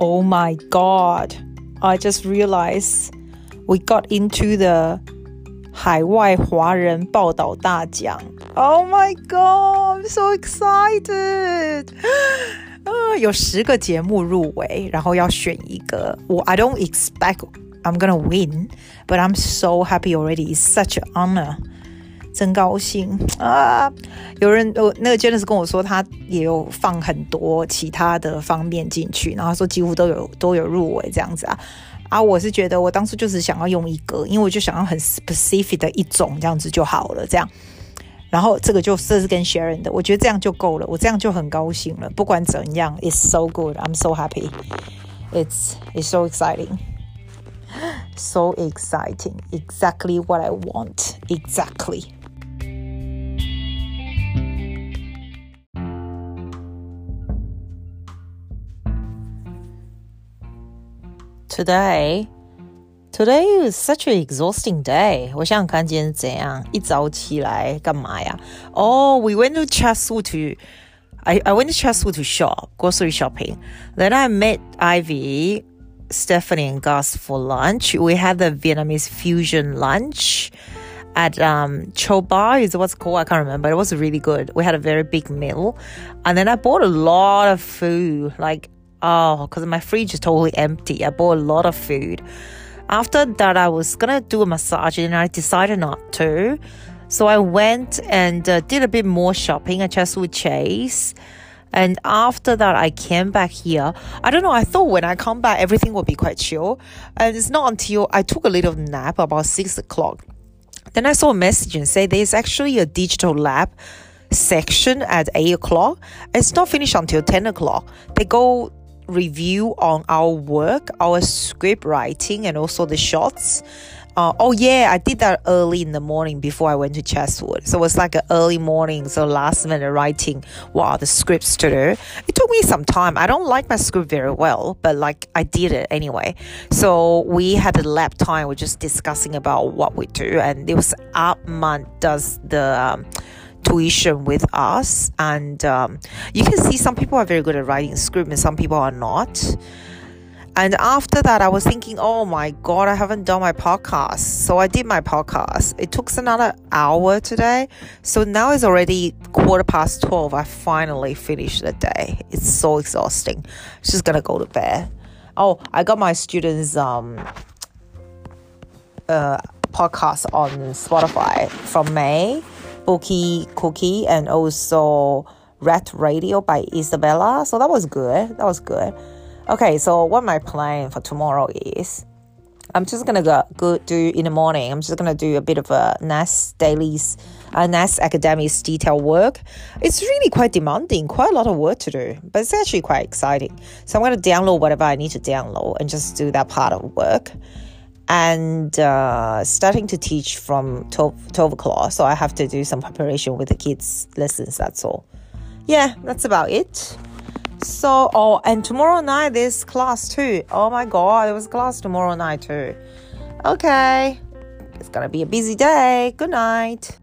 Oh my god! I just realized we got into the 海外华人报道大奖。Oh my god! I'm so excited! 呃，有十个节目入围，然后要选一个。我 I don't expect I'm gonna win, but I'm so happy already. It's such an honor. 真高兴啊！有人呃，那个 Janice 跟我说，他也有放很多其他的方面进去，然后说几乎都有都有入围这样子啊啊！我是觉得我当初就是想要用一个，因为我就想要很 specific 的一种这样子就好了，这样。然后这个就这是跟 Sharon 的，我觉得这样就够了，我这样就很高兴了。不管怎样，It's so good. I'm so happy. It's it's so exciting. So exciting. Exactly what I want. Exactly. today. Today is such an exhausting day. 我想想看今天怎样，一早起来干嘛呀？Oh, we went to Chatswood. I, I went to Chatswood shop, grocery shopping. Then I met Ivy, Stephanie, and Gus for lunch. We had the Vietnamese fusion lunch at um, Chobar is what's called. I can't remember. It was really good. We had a very big meal, and then I bought a lot of food, like oh, because my fridge is totally empty. I bought a lot of food. After that, I was gonna do a massage and I decided not to. So I went and uh, did a bit more shopping at Chatswood Chase. And after that, I came back here. I don't know. I thought when I come back, everything will be quite chill. And it's not until I took a little nap about six o'clock. Then I saw a message and say there's actually a digital lab section at eight o'clock. It's not finished until 10 o'clock. They go review on our work, our script writing, and also the shots. Uh, oh yeah, I did that early in the morning before I went to Chatswood. So it was like an early morning, so last minute writing are the scripts to do. It took me some time. I don't like my script very well, but like I did it anyway. So we had a lab time. We're just discussing about what we do, and it was Armand does the. Um, tuition with us and um, you can see some people are very good at writing script and some people are not. And after that i was thinking oh my god i haven't done my podcast. So i did my podcast. It took another hour today. So now it's already quarter past 12 i finally finished the day. It's so exhausting. Just gonna go to bed. Oh i got my students um uh podcast on spotify from may Bookie Cookie and also Red Radio by Isabella. So that was good. That was good. Okay, so what my plan for tomorrow is I'm just gonna go, go do in the morning. I'm just gonna do a bit of a NAS dailies, uh, NAS academics detail work. It's really quite demanding, quite a lot of work to do, but it's actually quite exciting. So I'm gonna download whatever I need to download and just do that part of work and uh, starting to teach from 12, 12 o'clock. So I have to do some preparation with the kids' lessons. That's all. Yeah, that's about it. So, oh, and tomorrow night there's class too. Oh my god, there was class tomorrow night too. Okay, it's gonna be a busy day. Good night.